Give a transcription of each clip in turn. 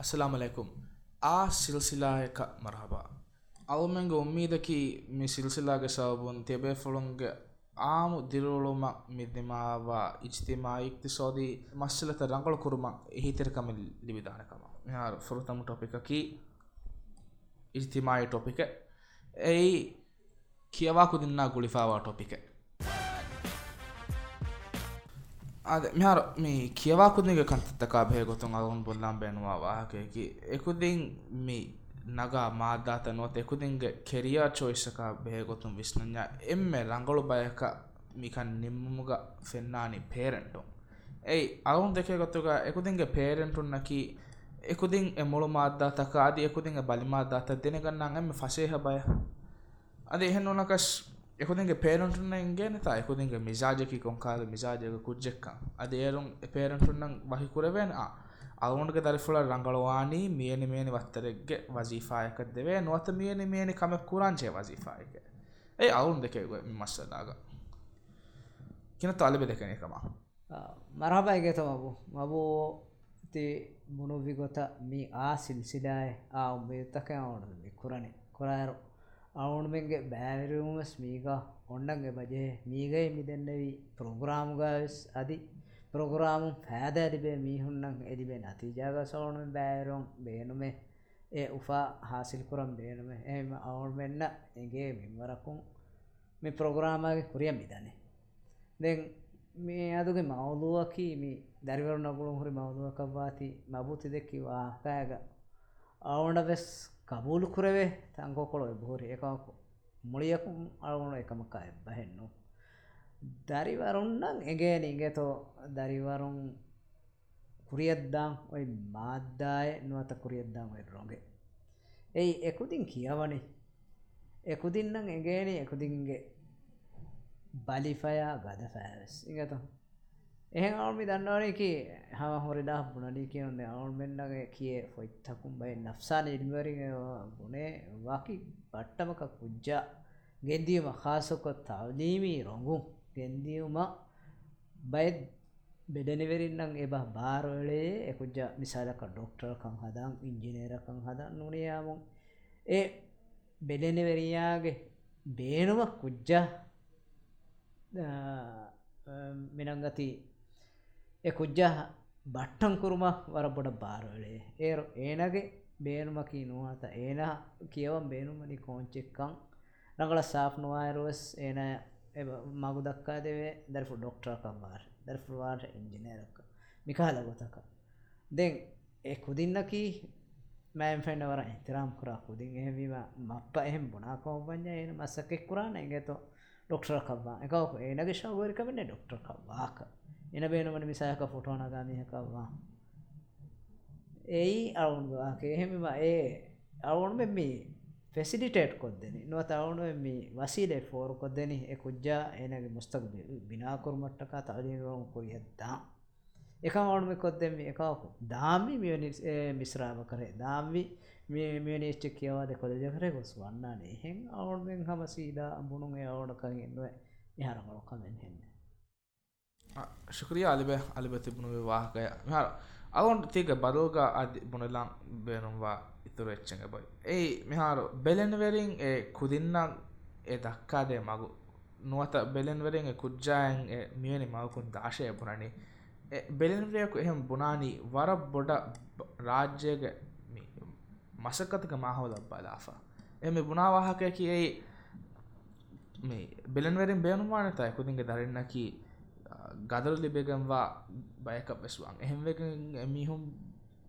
असलकुम आ सिलसिला का मरहबा अलमेंग उम्मीद की मी सिलसिला के सबबन तेबे फलोंग ಆಮು ದಿರುಳುಮ ಮಿದ್ದಿಮಾವ ಇಜ್ತಿಮಾ ಇಕ್ತಿಸೋದಿ ಮಸ್ಲತ ರಂಗಳು ಕುರುಮ ಹೀತಿರಕಮ ಲಿವಿದಾನಕಮ ಯಾರು ಫುರುತಮ ಟಾಪಿಕ ಕಿ ಇಜ್ತಿಮಾಯಿ ಟಾಪಿಕ ಏಯ್ ಕಿಯವಾ ಕುದಿನ್ನ ಗುಳಿಫಾವ ಟಾಪಿಕ මෙ කියවාකුදක කන්තත්තකා භයගොතුන් අරුන් බොල්ලම් බැනවා වාහකයකි එකුදින් මේ නගා මාධාත නොත් එකුදින්ගේ කෙරියා චෝයිස්සකා බේගොතුන් විශ්නඥා එම්ම රංගොලු බයක මිකන් නිම්මමුග ෆෙන්නානි පේරෙන්ටුම් ඇයි අවුන් දෙක ගොතුග එකුදින්ගේ පේරෙන්ටුන්නකි එකුදින් එමුළු මාධාතක අද එකුදින්ගේ බලිමාධාත දෙනගන්නම් එම ෆසේහ බය. අද එහෙන් ඕනකස් එකකුතිගේ පේරටුන්න ගේ තා. එකකුතිගේ මිසාජකි කොංකාද මිසාජයක කුද්ජෙක්කා අද ඒරුම් පේරටුන්නන් වහිකුරවෙන් අවුන්ට දරිෆුල රංගලවානී මියනි මේනි වත්තරෙක්ග වසීෆායක දෙවේ. නොවත මියනි මේනි කම කුරාංචය වසීෆායක. ඒ අවුන් දෙකෙව මස්සදාග කියන තලබ දෙකන එකම. මරහබයිගත මබු. මබෝ ති මුණුවිගොත මී ආසිල් සිඩායි ආ උබයුත්තකය අවුනු කුරණ? කොරාරු ಅವಣ್ಮೆಂಗೆ ಬ್ಯಾವಿರೂಮಸ್ ಮೀಗ ಒಂಡಂಗೆ ಬಜೆ ಮೀಗೈ ಮಿದೆನ್ನವಿ ಪ್ರೋಗ್ರಾಮ್ಗಸ್ ಅದಿ ಪ್ರೋಗ್ರಾಮ್ ಫಾದ ಅದಿಬೆ ಮೀಹುಣ್ಣಂಗೆ ಎದಿಬೆ ನತೀಜಾಗ ಸೋಣ ಬ್ಯಾವಿರೋಂ ಬೇನುಮೆ ಎ ಉಫಾ ಹಾಸಿಲ್ ಕುರಂ ಬೇನುಮೆ ಏ ಅವಣ್ಮೆನ್ನ ಎಂಗೆ ಮಿಂವರಕ್ಕೂ ಮಿ ಪ್ರೋಗ್ರಾಮಾಗೆ ಕುರಿಯಂ ಇದ್ದಾನೆ ದೆನ್ ಮೀ ಅದುಗೆ ಮೌಲುವಕಿ ಮೀ ದರಿವರ್ಣಗಳು ಹುರಿ ಮೌಲುವಕವ್ವಾತಿ ಮಬೂತಿದೆಕ್ಕಿ ವಾಹಕಾಗ ಅವಣ ಬೆಸ್ අවුන්ට වෙස් කබූලු කුරවේ තංකෝකොළො බෝරි එකකු මුලියකුම් අවුණු එකමකා බහෙන්නු දරිවරුන්නම් එගේන ඉගෙතෝ දරිවරුන් කුරියද්දාම් ඔයි මාධ්‍යාය නුවත කුරියද්දාම් ඔයි රොගේ එයි එකුදින් කියවනි එකුදින්නම් එගේන එකුදින්ගේ බලිෆයා ගද ෆෑස් ඉගත එහෙ අවුමි දන්නවනකි හම හොරිඩා පුනඩි කියවන්නේ අවුල්මෙන්න්නගේ කිය ොයිත්තකුම් බයි නෆ්සාන ඉල්වරි ගුණේ වකි බට්ටමක කුජ්ජා ගෙන්දියම කාසොකොත් තවලීමී රොඟුම් ගෙන්දියුම බයිත් බෙඩනිවෙරින්නම් එබ බාරවලේ එකුජ මිසාලක ඩොක්ටර්කං හදම් ඉංජිනේරකං හදන් නුනයාමුන් ඒ බෙඩනිවරියාගේ බේනුම කුජ්ජ මිනංගති එ කුජ්ජ බට්ටංකුරුම වරබොඩ බාරවලේ ඒ ඒනගේ බේනුමකී නුවත ඒන කියවම් බේනුමනි කෝංචෙක්කං ರಂಗಳ ಸಾಫ್ ನುವಾಯರುವಸ್ ಏನ ಮಗು ದಕ್ಕಾದೇವೆ ದರ್ಫು ಡಾಕ್ಟರ್ ಕಮ್ಮಾರ್ ದರ್ಫು ವಾರ್ ಇಂಜಿನಿಯರ್ ಮಿಕಾಲ ಗೊತಕ ದೆನ್ ಎ ಕುದಿನ್ನಕಿ මෑම් ෆෙන්ඩවර එතරම් කරා කුදින් එහෙවීම මප්ප එහෙම බුණාකෝපඥ එන මස්සකෙක් කුරාන එගේතෝ ඩොක්ටර් කවා එකව ඒනගේ ශවරිකමන්නේ ඩොක්ටර් කවාක එනබේනමන මිසායක ෆොටෝනගාමියකවා ඒයි අවුන්ගේ එහෙමම ඒ අවුන් මෙම ෆෙසිඩිටේට් කොද්දෙන නොත අවුනු එම වසීලේ ෆෝරු කොද්දෙන එකුද්ජා ඒනගේ මුස්තක් බිනාකුරුමට්ටකා තවලිරුවම කොරියද්දා එක අවුනුම කොද්දෙම එකකු දාමි මියනි මිස්රාව කරේ. දාම්වි මියනිච්ච කියවාද කොදජ කරේ? ගොස් වන්නානේ එහෙන් අවුන්ෙන් හම සීදා බුණුන් ඒ අවුනකන් ඉන්නුව එහර හොරකමෙන් හෙන්න ශුක්‍රිය අලිබ අලිබ තිබුණු වාහකය හර අවුන් තික බදෝග අතිබුණලාම් බේනුම්වා ඉතුරච්චඟ බයි. ඒ මෙහාරු බෙලෙන්වරින් ඒ කුදින්නම් ඒ දක්කාදේ මගු. නුවත බෙලෙන්වරින් කුද්ජායන් මියනි මවකුන් දාශය බුණනි. බෙලෙන්වරයකු එහෙම බුණානී වර බොඩ රාජ්‍යයක මසකතික මහවල බලාපා. එම බුණාවාහකය කියයි මේ බෙලෙන්වරින් බේනුම්වානතයි කුදින්ගේ දරන්නකි. ගදරු ලිබෙගම්වා බයක වෙස්වාන්. එහෙම මිහුම්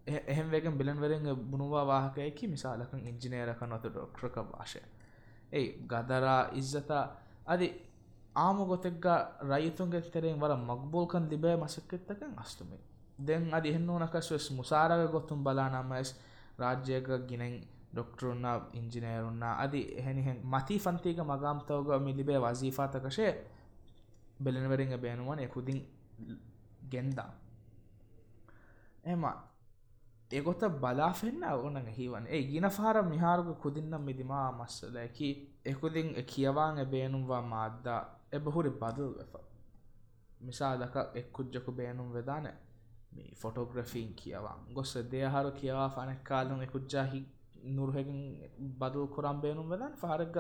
එහෙමවේගෙන් බිලන්වරෙන් බුණවා වාහකයකි මිසාලකන් ඉංජිනේරක නොතු ඩොක්ට්‍රක භාෂය ඒ ගදරා ඉස්සතා අදි ආම ගොතෙක්ග රයිතුන්ගේ තෙරෙන් වර මක්බෝල්කන් ලිබෑ මසක්කෙත්තකන් අස්තුමේ. දෙන් අදි එහෙන්නුවනකස්වෙස් මුසාරග ගොතුම් බලානම්මස් රාජ්‍යයක ගිනෙන් ඩොක්ටරුන්න ඉංජිනේරුන්න අදි එහෙනිහෙන් මති ෆන්තික මගම්තවග මිලිබේ වසීෆාතකශය බෙලෙනවරින් බේනුවන එකුදින් ගෙන්දා. එම එගොත බලාෆෙන්න්න ඕන හිවන ඒ ගින පාර මිහාරුග කුදින්නම් මිදිමා මස්සලැකි එකුදින් කියවාන් බේනුම්වා මාද්දා එබහුරි බදල් වෙප. මිසා දක එක් කුද්ජකු බේනුම් වෙදාන මේ ෆොටෝග්‍රෆීන් කියවන්. ගොස්ස දෙයහරු කියවා ෆනක් කාලුන් එකුද්ජාහි නුරහකින් බදු කොරම් බේනුම් වෙදන් ෆාරග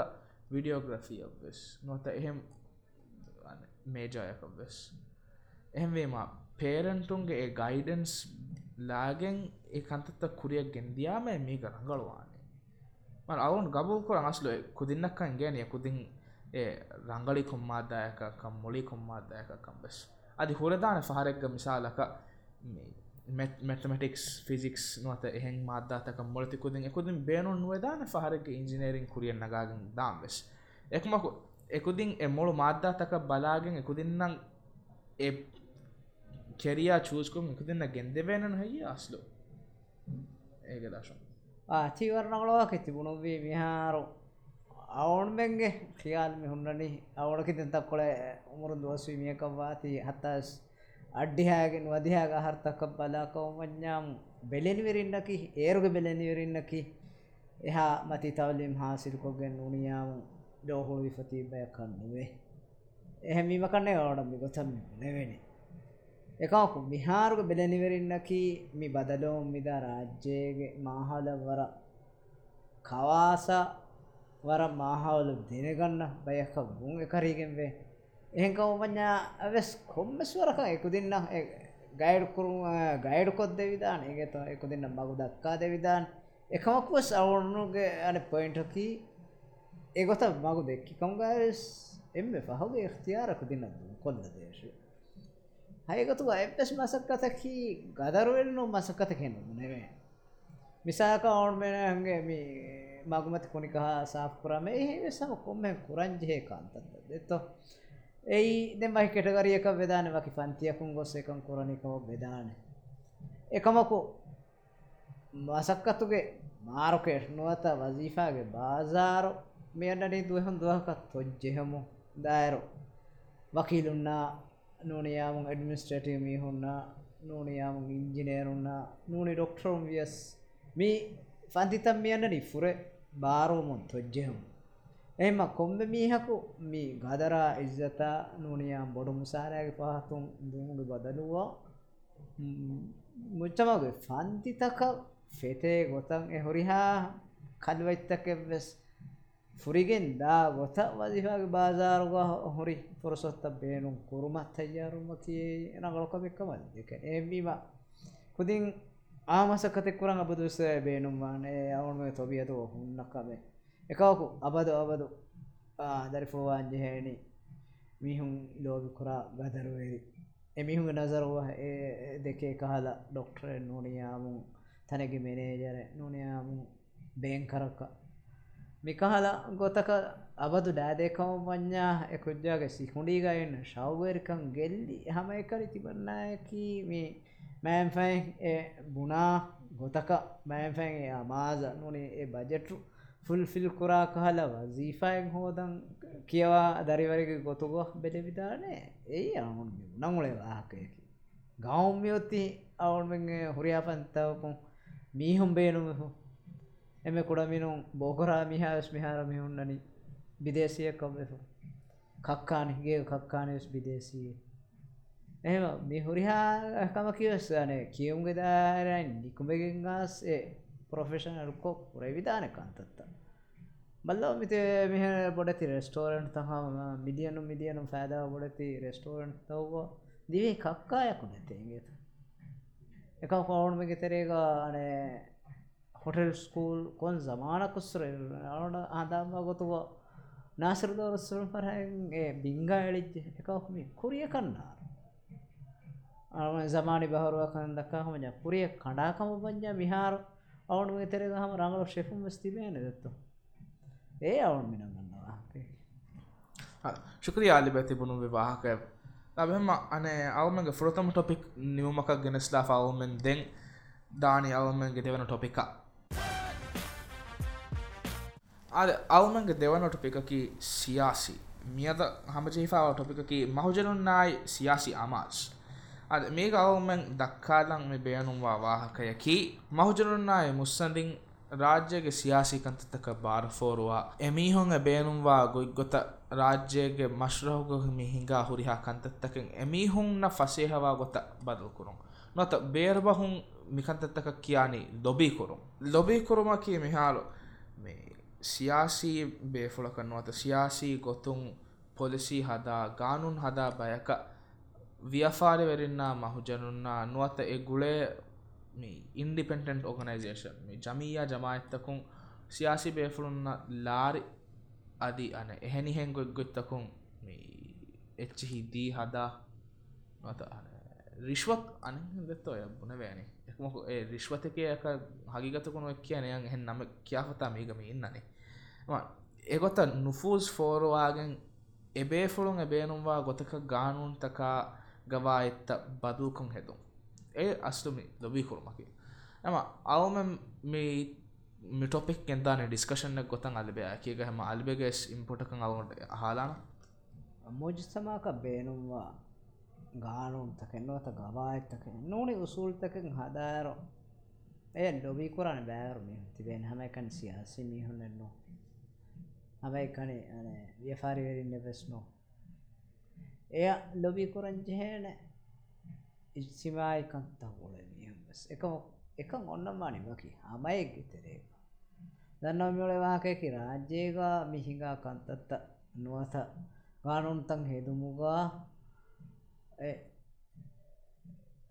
විඩියෝග්‍රෆිය වෙස් නොත එහෙම මේජයක වෙස්. එහෙමවීම පේරන්ටුන්ගේ ඒ ගයිඩන්ස් ලාගෙන් ඒ කන්තත්ත කුරියක් ගෙන්දයාම මේක රඟලවාන්නේ මන අවුන් ගබූ කොර අස්ලුව කුදින්නක්කන් ගෑනය. කුදින් ඒ රංගලි කොම්මාදායකකම් මොලි කොම්මාදායකකම් බෙස් අධි හොරදාන පහරෙක්ග මිසාලක මැටමටික්ස් ෆිසික්ස් නොත එහෙන් මාධාතක මොලතිකුදින් එකුදින් බේනුන් නුවදාන පහරක ඉංජිනේරින් කුරියෙන් නගාගෙන් දාම් වෙස්. එක්මකු එකුදින් එ මොළු මාධාතක බලාගෙන් එකුදින්නම් ඒ කෙරයා චූස්කුම් එකතින්න ගෙන්දවෙනන හැයි අස්ලු. ඒක දශම්. ආචීවරණගලවාක තිබුණොවේ විහාරු. අවුන්බෙන්ගේ ක්‍රියාල් මෙහුන්නනි. අවුණකි තැතක් කොළ උමුරු දෝස්වීමියකවාති හත්තස් අඩ්ඩිහාගෙන් වදිහාග හර්තක බලාකවමඥාම් බෙලෙනිවරින්නකි ඒරුග බෙලෙනිවරින්නකි. එහා මති තවලිම් හාසිල්කොගෙන් උනියාම දෝහුළු විපතිීබය කන්නුවේ එහෙමීම කන්නේ ඕඩම්මි ගොතම් නෙවෙනි එකකු මිහාරුග බෙලනිවරින්නකි මි බදලෝම් මිද රාජ්‍යයගේ මාහලවර කවාස වර මාහවලු දෙනගන්න බයක බුන් එකරීගෙන් වේ. එහෙක උමඥා ඇවෙස් කොම්මස්වරක එකු දෙන්න ගයිඩ්කුරු ගයිඩ් කොත් දෙවිධාන ඒගත එකු දෙන්න මගු දක්කා දෙවිධාන් එකමක්වස් අවුනුගේ අන පොයින්ටකි ඒගොත මගු දෙක්කි කම්ගස් එම පහුගේ එක්තියාරකු දෙන්න කොල්ල දේශය හයගතු ඇපස් මසක්කතකි ගදරුවෙල්නු මසක්කත කෙන්න නෙවේ මිසාක අවුන්මෙනගේ මේ මගුමති කොනික හා සාප් කරම ඒ සම කොම්ම කුරංජය කාන්තද දෙත්තෝ එයි දෙමයි කෙටගරියක වෙදාන වකි පන්තියකුන් ගොස් එකම් කොරණිකව බෙදාන. එකමකු මසක්කතුගේ මාරුකෙට් නුවත වසීෆාගේ බාසාරු මෙයන්නට දුවහම් දුවහකත් තොජ්ජෙහමු දායරු වකීලුන්නා නූනයාමුන් ඇඩමිස්ට්‍රේටව මීහුන්නා නූනයාමුන් ඉංජිනේරුන්නා නූනි ඩොක්ටරුම් වියස් මී ෆන්තිතම් මියන්න නිෆුර බාරෝමුන් තොජ්ජෙහම් එම කොම්බ මීහකු මී ගදරා ඉස්ජතා නූනයාම් බොඩු මුසාරයාගේ පහතුන් දුමුඩු බදලුවා. මුච්චමගේ ෆන්තිතක ෆෙතේ ගොතන් එ හොරිහා කල්වයිත්තකෙවෙස් furigen da wata wazifaga bazaaruga hori fursatta beenun kuruma tayyaruma kiye nagal kabekkamadi eken emima kudin ආමසකතෙක් කරන් අබදුස බේනුම් වානේ අවුනුගේ තොබියතු හුන්නක්කබේ එකවකු අබදු අබදු දරිෆෝවාන් ජෙහෙනි මිහුන් ලෝබි කුරා ගදරුවේරි එමිහුන්ගේ නසරුව ඒ දෙකේ කහලා ඩොක්ටර් නෝනියාමුන් තනගේ මෙනේජර නෝනියාමුන් බේන් කරක්කා ಮಿಕಹಲ ಗೊತಕ ಅಬದು ಡಾದೇಕಮ ಮಜ್ಞಾ ಎ ಕುಜ್ಜಾಗೆ ಸಿಹುಂಡಿಗ ಎನ್ ಶಾವೇರ್ಕಂ ಗೆಲ್ಲಿ ಹಮೈಕರಿ ತಿಬನ್ನಾಕಿ ಮಿ ಮ್ಯಾಮ್ ಫೈನ್ ಎ ಬುಣಾ ಗೊತಕ ಮ್ಯಾಮ್ ಫೈನ್ ಎ ಅಮಾಜ ನುನಿ ಎ ಬಜೆಟ್ರು ಫುಲ್ಫಿಲ್ ಕುರಾ ಕಹಲ ವಜೀಫಾಯಂ ಹೋದಂ ಕಿಯವಾ ದರಿವರಿಗೆ ಗೊತುಗೋ ಬೆಲೆವಿದಾನೆ ಏಯ್ ಅವನು ನಂಗುಳೆ ವಾಹಕೇಕಿ ಗಾಂವ್ಯೊತ್ತಿ ಅವನು ಹುರಿಯಾಪಂತವಕು ಮೀಹುಂ ಬೇನು මීහුම් බේනුමහු එම කුඩමිනුම් බෝකරා මිහාස් මිහාර මිහුන්නනි විදේශය කොම්වෙෆ කක්කානගේ කක්කානයස් විදේශයේ. එහෙම මේ හුරිහාකම කියවස්සනේ කියවුන්ගේ දාරයි නිකුමගෙන්ගස් ඒ පොෆෙෂනල්කො පුරවිධාන කන්තත්ත බල්ලෝ මිත මෙහ බොඩති රෙස්ටෝරන්ට් තහම මිදියනු මිදියනු පෑදාව බොඩති රෙස්ටෝරන්ට් තව්ව දිවේ කක්කායකු නැතේගේත එක කවුන්මගේ තෙරේග අනේ ಹೋಟೆಲ್ ಸ್ಕೂಲ್ ಕೊಂದು ಜಮಾನ ಕುಸ್ರು ನೋಡ ಆದಾಮಾಗೋತುವ ನಾಸರದವರು ಸ್ವಲ್ಪ ಹೆಂಗೆ ಬಿಂಗ ಹೇಳಿದ್ದೆ ಯಾಕೆ ಕುರಿಯ ಕನ್ನ ಜಮಾನಿ ಬಹರುವ ಕಂದಕ್ಕ ಹಮಜ ಕುರಿಯ ಕಡಾಕಮ ಬಂಜ ಬಿಹಾರ ಅವನು ಮೇ ತೆರೆದ ಹಮ ರಾಮಲ ಶೆಫು ಮಸ್ತಿಬೇನಿದತ್ತು ಏ ಅವನು ಮಿನಂಗಣ್ಣ ಶುಕ್ರಿಯ ಅಲ್ಲಿ ಬೇತಿಬುನು ವಿವಾಹಕ ನಾವೆಮ್ಮ ಅನೆ ಅವಮಂಗೆ ಫುರತಮ ಟಾಪಿಕ್ ನೀವು ಮಕ್ಕ ಗೆನೆಸ್ಲಾಫ್ ಅವಮನ್ ದೆಂಗ್ ದಾನಿ ಅವಮಂಗೆ ದೇವನ ಟಾಪಿಕ್ಕ ಆದ ಅವನಂಗೆ ದೇವನ ಟೊಪಿಕಕಿ ಸಿಯಾಸಿ ಮಿಯದ ಹಮಜೀಫಾವ ಟೊಪಿಕಕಿ ಮಹುಜನುನ್ನಾಯ್ ಸಿಯಾಸಿ ಅಮಾಜ್ ಅದ ಮೇಗ ಅವಮೆನ್ ದಕ್ಕಾಲಂ ಮೆ ಬೇನುವಾ ವಾಹಕಯಕಿ ಮಹುಜನುನ್ನಾಯ್ ಮುಸ್ಸಂದಿನ್ ರಾಜ್ಯಗೆ ಸಿಯಾಸಿ ಕಂತತಕ ಬಾರಫೋರುವ ಎಮೀಹೊಂಗ ಬೇನುವಾ ಗೊಯ್ಗೊತ ರಾಜ್ಯಗೆ ಮಶ್ರಹುಗ ಮಿ ಹಿಂಗಾ ಹುರಿಹಾ ಕಂತತ್ತಕೆನ್ ಎಮೀಹುಂನ ಫಸೇಹವಾ ಗೊತ ಬದಲು ಕುರುಂ නොත බේරබහුන් මිකන්තත්තක කියානි ලොබී කොරුම් ලොබී කොරුමකී මිහාලු මේ සියාසී බේෆුලකන්නුවත සියාසී ගොතුන් පොලිසි හදා ගානුන් හදා බයක වියෆාරි වෙරන්නා මහුජනුන්නා නුවත එ ගුලේ ඉන්ඩිපෙන්ටන්ට් ඕගනයිසේෂන් මේ ජමීයා ජමාඇත්තකුන් සියාසි බේෆුළුන්න ලාරි අදි අන එහෙනිහෙන් ගොක් ගොත්තකුන් එච්චි හිදී හදා නොත රිශ්වත් අන දෙත්ත ඔය බුණ වෑනේ. එකමක ඒ රිශ්වතකයක හගිගතකුණු එක් කියනයන් එහෙන් නම කියාපතා මේගම ඉන්නනේ. එගොත නුෆූස් ෆෝරවාගෙන් එබේ ෆොළුන් එබේනුම්වා ගොතක ගානුන්තකා ගවා එත්ත බදූකුන් හෙදුම්. ඒ අස්තුමි දොබී කුරුමකි එම අවම මේ මිටොපික් ෙන්දාන ඩිස්කෂන ගොතන් අලිබයා කියග හැම අලිබෙගෙස් ඉම්පොටකන් අවුට හලාන මෝජිස්සමාක බේනුම්වා ගානුන්තක නොත ගවා එත්තක නොනේ උසුල්තකින් හදාරෝ. එය ලොබී කුරණ බෑරුමි. තිබෙන හැමකන් සියාසි මිහුනෙන්නවා එන්නෝ හැම එකනේ අන ව්‍යපාරිවරින් නෙවෙස්නෝ එය ලොබී කුරන් ජෙහෙන ඉස්සිමායිකන්ත හොල මිහුම්ස් එක එක ඔන්නම්මානි වකි හමයෙක් ගෙතරේ දන්නවා මෙොල වාකයකි රාජ්‍යයක මිහිඟා කන්තත්ත නුවත ගානුන්තන් හෙදුමුගා.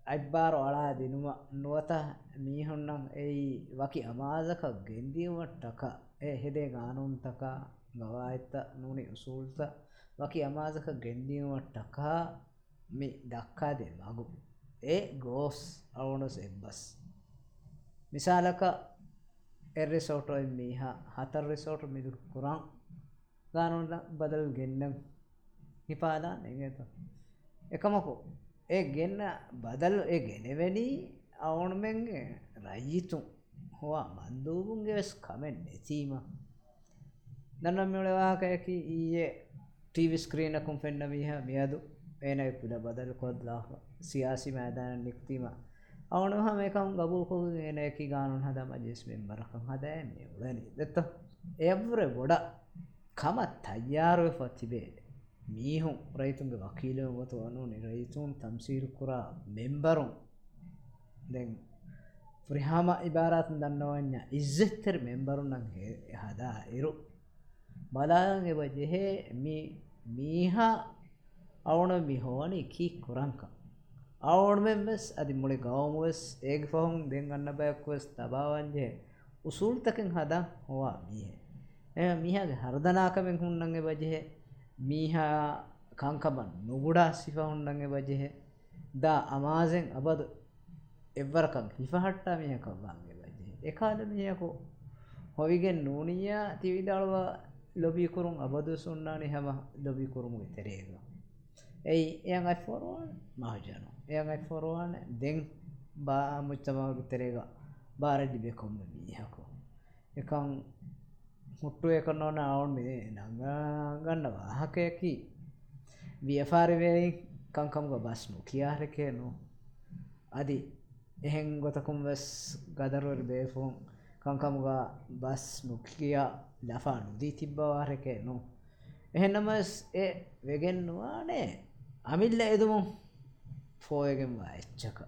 අයිබ්බාර වලා දිනුම නුවත මීහුන්නන් එයි වකි අමාසක ගෙන්දීමට්ටක ඒ හෙදේ ගානුන්තක. ගවාඇත්ත නුනි උසූල්ත වකි අමාසක ගෙන්දීමට්ටකා මි දක්කාදේ මගු. ඒ ගෝස් අවුනුස් එබ්බස් මිසාලක එර්රිසෝටෝයි මීහ හතර රිසෝට මිදුරු කුරන් ගානුන්ට බදල් ගෙන්නම්. හිපාදා නෙගත. එකමකු. ඒ ගෙන්න බදල් ඒ ගෙනවැනි අවුනුමෙන්ගේ රයිතුන් හවා මන්දූපුන්ගේ වෙස් කමෙන් නැසීම දන්නම් මෙලවාකයකි ඊයේ ටීවිස්ක්‍රීනකුම් පෙන්න්න මීහ මියදු. ඒනයි පුඩ බදල් කොද්ලාහ සියාසි මෑදාන නික්තීම. අවුන හමකම් ගබූකු ඒනයකි ගානුන් හදම ජෙස්මෙන් බරකම් හදෑ මේ උලනි. දෙත්ත. එවර ගොඩ කමත් අයියාරුව පතිබේ මීහුන් රයිතුන්ගේ වකීලවතු වනුනේ රයිතුන් තම්සීරු කුරා මෙම්බරුන්. දැන් ෆරිහාම ඉබාරාතන් දන්නවන්න ඉස්සෙත්තර මෙම්බරුන්නන් හදා ඉරු බලාග එව ජෙහේ මීහා අවුන මිහෝනි කී කුරංක. අවුන්මෙන්වෙස් අධි මුලි ගවමුවස් ඒග පහුන් දෙන් ගන්න බැක්වස් තබාවන්ජය උසුල්තකෙන් හදා හොවා මීහ. එ මිහගේ හරදනාකමෙන් හුන්නන්ගේ බජහෙ මීහා කංකබන් නුගුඩා සිෆහුන්ඩන්ගේ වජහෙ දා අමාසෙන් අබද එවරකම් හිෆහට්ටා මියකවන්ගේ වජේ එකාද මියකු හොවිගෙන් නූනිය තිවිදල්ව ලොබිකුරුම් අබදු සුන්නානි හැම ලොබිකුරුමු තෙරේග ඇයි එයන් අයිෆොරුවන් මහජනු. එයන් අයිෆොරුවන් දෙන් බා මුච්චමගු තෙරේග බාරජි බෙකොම්ම මීහකු එකන් මුට්ටුව කරනවන අවුන් මේ නගන්න වාහකයකි වියපාරිවෙලින් කංකම්ග බස්නු කියාරකයනු අදි එහෙන් ගොතකුම් වෙස් ගදරුවර බේෆුන් කංකමුගා බස් නොක්කියා ලෆා නොදී තිබ්බවාරකේ නො. එහෙන්නමස් ඒ වෙගෙන්වා නේ. අමිල්ල එදමු. ෆෝයගෙන්වා එච්චක.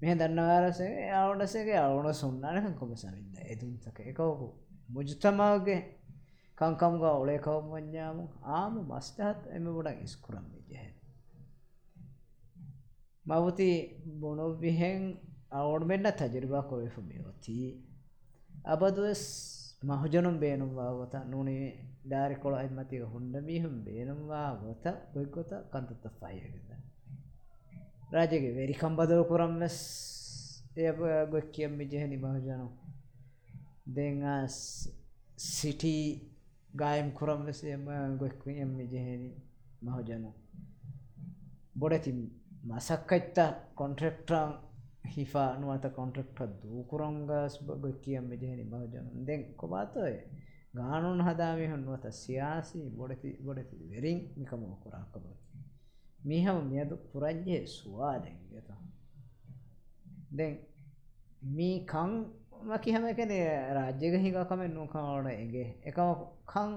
මෙහ දන්නවාරසේ අවුනසගේ අවුන සුන්නනක කොම සමින්ද එතුන්තක එකවකු මුජතමාගේ කංකම්ගා ඔලේ කවම් වඥාමු ආම මස්ටහත් එම ගොඩක් ඉස්කුරම් විජහ මවති බොනොවිහෙන් ඕඩමෙන්න්න තජරිබා කොවේෆමයෝති අබදුවස් මහජනුම් බේනුම්වා ගොත නුනේ ඩාරි කොළ අයිමතික හුන්ඩ මීහම් බේනුම්වා ගොත ගොයිකොත කන්තුත්ත ෆයියගෙද රාජගේ වෙරිකම් බදල පුරම්වෙස් එය ගොක් කියම් මිජහෙනි මහජනු. දෙස් සිටි ගායම් කුරම්වෙස එම ගොක්වියම් මිජහෙනි මහජනු. බොඩති මසක්කයිත්තා කොන්ට්‍රෙක්ට්‍රාම් හිෆා නුවත කොන්ට්‍රෙක්ට දූකුරංගස් ගොක් කියම් ජහෙනි මහජනු දෙන් කොබාතය? ගානුන් හදාමිහන් නුවත සියාසි බොඩති බොඩති වෙරින් මිකම කුරාකබ මිහම මියදු පුරජ්ජය සුවා දෙගත දෙන් මී කං මකි හැම කෙනෙ? රාජ්‍යක හිඟකමෙන් නොකාවන එගේ. එකම කං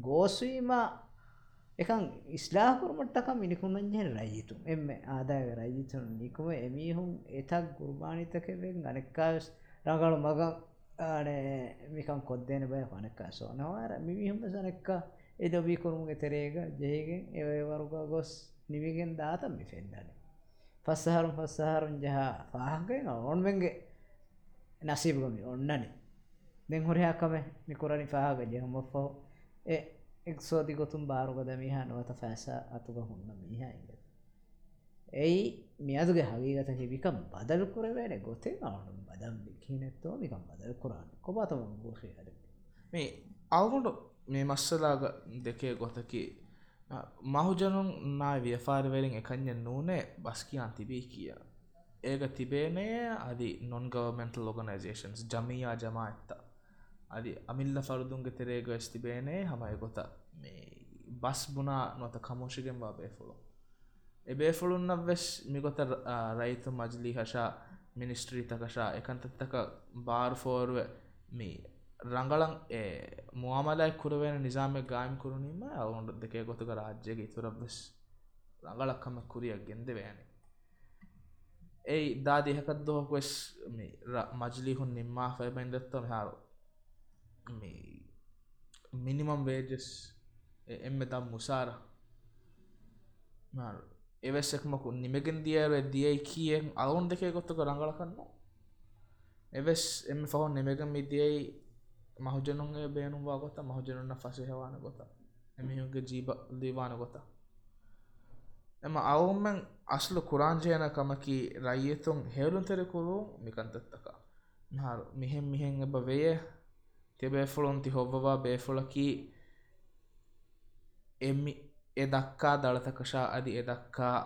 ගෝස්වීම එකන් ඉස්ලාහකුරමට්ටක මිනිකුණන්ජ රයිතු එම ආදාය රයිතුන් නිකුම එමිහුන් එතක් ගුර්මානිතකවෙන් අනෙක්කාස් රඟලු මග මිකම් කොද්දන බය පනක්කා සෝනවාර මිමිහුම සනක්ක එදොබී කුරුමුගේ තෙරේග ජයගෙන් ඒවරුග ගොස් නිවිගෙන් දාතම් මි ෆෙන්ඩන පස්සහරුම් පස්සහරුන් ජහ පාහකෙන් ඔොන්වෙන්ගේ නසීබගමි ඔන්නනේ දෙන් හොරයාකම මිකුරණි පාහග ජහමොෆෝ ඒ එක්සෝති ගොතුම් බාරුගද මිහා නොවත ෆෑස අතුග හුන්න මිහයිග ඇයි මියදුගේ හගීගත හිවිකම් බදල් කරවෑන ගොතේ අවුම් බදම් කිනෙත්තෝ මිකම් බදල් කරන්න කොබතම ගෝෂය හද මේ අවුඩු මේ මස්සලාග දෙකේ ගොතකි මහුජනුන් නා ව්‍යපාරවලින් එකඥ නූනේ බස්කියන් තිබී කිය. ඒක තිබේනේ අදි නොන්ගවමෙන්ටල් ලොගනයිසේන්ස් ජමීයා ජමා ඇත්තා අදි අමිල්ල ෆරුදුන්ගේ තෙරේග ස්තිබේනේ හමයි ගොත මේ බස් බුණා නොත කමෝෂිගෙන් බා බේෆුළු එබේෆුළුන්න වෙස් මිගොත රයිතු මජලි හෂා මිනිස්ට්‍රී තකෂා එකන්තත්තක බාර්ෆෝර්ුව මේ රංගලන් මුවමලයි කුරවෙන නිසාම ගායම් කරුණීම අවුන්ට දෙකේ ගොතුක රාජ්‍යක ඉතුරක් වෙස් රඟලක්කම කුරියක් ගෙන්ද වෑනේ ඒ දාදිහකත් දොහක් වෙස් මජලිහුන් නිම්මා ෆයිබයින්දත්ව හාරු මේ මිනිමම් වේජස් එම තම් මුසාර. එවස්සෙක්මකු නිමගෙන් දියර දියයි කියෙන් අවුන් දෙකේ ගොත්තක රංගල කන්න එවස් එම පහුන් නිමගම් මිදියයි මහජනුන්ගේ බේනුවා ගොත මහජනුන්න ෆසහවාන ගොත. එමිහුගේ ජීබ දීවාන ගොත. එම අවුම්මෙන් අස්ලු කුරාංජයනකමකි රයියතුන් හෙවරුන් තෙරකුරු මිකන්තත්තක මෙහෙම් මිහෙන් එබ වේය. තිබේෆුළුන්ති හොබවා බේෆුලකි එම්මි එදක්කා දಳತකෂා අධි එදක්කා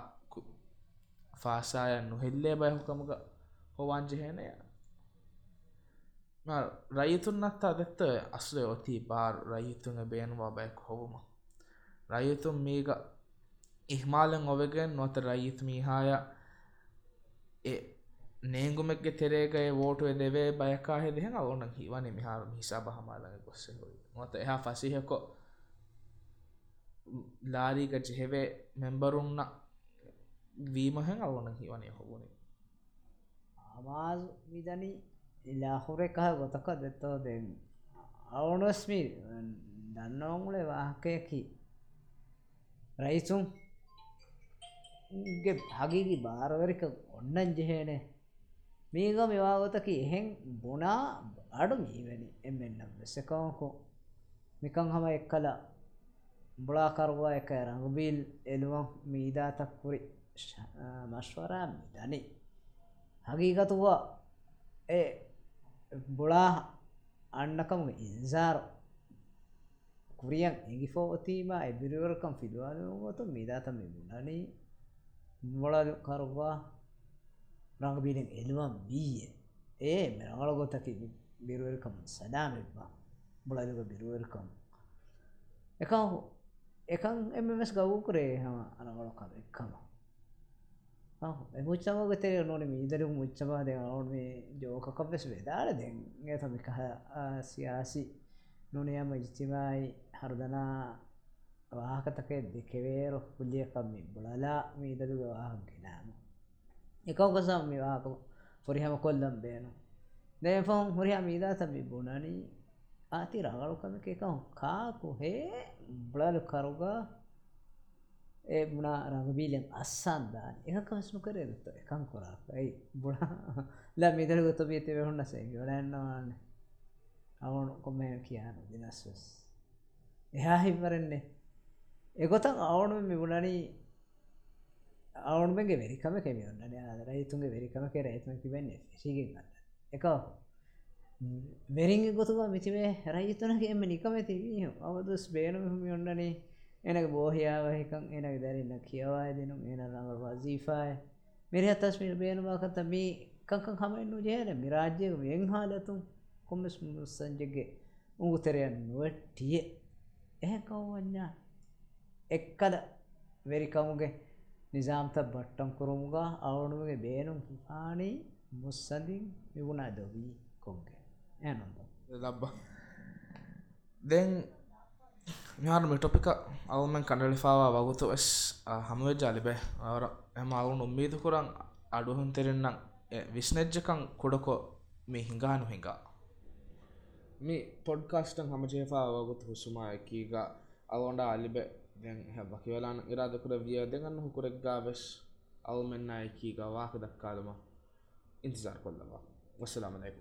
ෆාසායන් නුහෙල්ලේ බයහුකමග හොවාංජහනය රයිතුන්නත්තා දෙත්ත අස්ල ඔති බාර් රයිතුන් බේනවා බැක් හොවුම රයිතුන් මේක ඉහමාලෙන් ඔවගෙන් නොත රයිත් මීහාය නේගුමෙක්ගේ තෙරේගය වෝටුව දෙවේ බයකා හෙදෙහෙන ඕන හිවන මිහාර හිසා බහමාලඟ ගොස්ස මොත එහා ෆසිහකො ලාරීක ජෙහෙවේ මෙම්බරුන්න වීමහෙන් අවුන හිවනය හොබුණේ අමාස් විදනි ඉලාහුරෙකහ ගොතක දෙත්තෝ දෙ අවුනස්මි දන්නවමුලේ වාහකයකි. රයිසුම් හගිගි භාරවරික ඔන්නන් ජෙහේනේ. මේක මෙවාගතකි එහෙන් බොනා අඩු මීවැනි එමෙන්නම් වෙසකවකෝ මිකං හම එක් කල බොලාකරවා එක රඟබිල් එළුවන් මීදාතක්කුරි මශ්වරා මිදනි. හගීගතුවා ඒ බොලා අන්නකම ඉන්සාර කුරියන් එගිෆෝතීම එබිරිවරකම් ෆිල්වාලගොතු මිදාතම බුණනී මොලල් කරුවා රංගබීලෙන් එළුවම් බීය ඒ මෙරඟල ගොතකි බිරුවල්කම් සදාමවා බොලදුක බිරුවල්කම් එකහු එකන් එමස් ගව් කරේ හම අනගලොකම එක්කම. මුච්චමගතේ නොන මීදරු මුච්චමාද අවුන් මේ ජෝකකපෙස් වෙදාල දෙ තමික සියාසි නොනයම ඉස්තිමයි හරදනා වාහකතකේ දෙකවේරු පුල්ලියකම්මි බොලලා මීදරු වාහක් ගෙනම. එකවකසම් මේවාක ොරිහම කොල්ලම් බේනු දැෆොන් හොරියා මීදා තබි බුණනී ආති රගලුකම එකකම් කාකු හේ බලලු කරුගා ඒ බුණා රඟබීලෙන් අස්සන්දා එකකමස්නු කරේදත්ත එකං කොරා ඇයි බුණා ල මිදර ගොත බීත වෙහුන්න සේ ගොඩන්නවාන්න අවුණු කොම කියන්න දිනස්වස් එහා හිවරෙන්නේ එගොතන් අවුණු මිබුණනී අවුන්ගේ වෙරිකම කෙමියොන්න රයිතුන්ගේ වෙරිකම කෙර. ඇත්ම කිබන්නේ සිගෙන් එක වෙරිංග ගොතුවා මිතිවේ රයිතුනගේ එම නිකම තිබී අවදුස් බේනුම ඔන්නනේ එනක බෝහයාවහිකන් එනක දැරන්න කියවා දෙනු එන රඟ වසීෆාය. මෙරි අතස්මිල් බේනුවාකත මේ කංකන් හමෙන්න්නු ජයන මිරාජ්‍යක වෙංහාලතුන් කොමස් සංජගේ උගුතරයන් නුවටිය. එහෙකවඥා එක්කද වෙරිකමුගේ ನಿಜಾಮ್ತ ಬಟ್ಟಂ ಕುರುಮುಗ ಅವಣಿಗೆ ಬೇನು ಹಾಣಿ ಮುಸ್ಸದಿ ವಿಗುಣಾದವಿ ಕೊಗ್ಗೆ ಏನೊಂದು ಲಬ್ಬ ದೆನ್ ಮಿಹಾರು ಮಿಟೊಪಿಕ ಅವಮೆನ್ ಕಂಡಳಿಫಾವ ವಗುತು ಎಸ್ ಹಮುವೆ ಜಾಲಿಬೆ ಅವರ ಎಮ ಅವನು ಉಮ್ಮೀದು ಕುರಂ ಅಡು ಹೊಂತಿರಿನ್ನ ವಿಷ್ಣೆಜ್ಜಕಂ ಕುಡಕೊ ಮಿ ಹಿಂಗಾನು ಹಿಂಗ ಮಿ ಪೊಡ್ಕಾಸ್ಟಂ ಹಮಜೇಫಾ ವಗುತು ಹುಸುಮಾ ಕೀಗ ಅವೊಂಡ ಅಲಿಬೆ අලිබෙ දැන් හැබකිවලාන ඉරාදකුර විය දෙගන්න හුකුරෙක්ගා වෙස්. අවුමෙන්න්න එකීග වාක දක්කාලම. ඉන්තිසාර කොල්ලවා. වස්සලාමලයිකු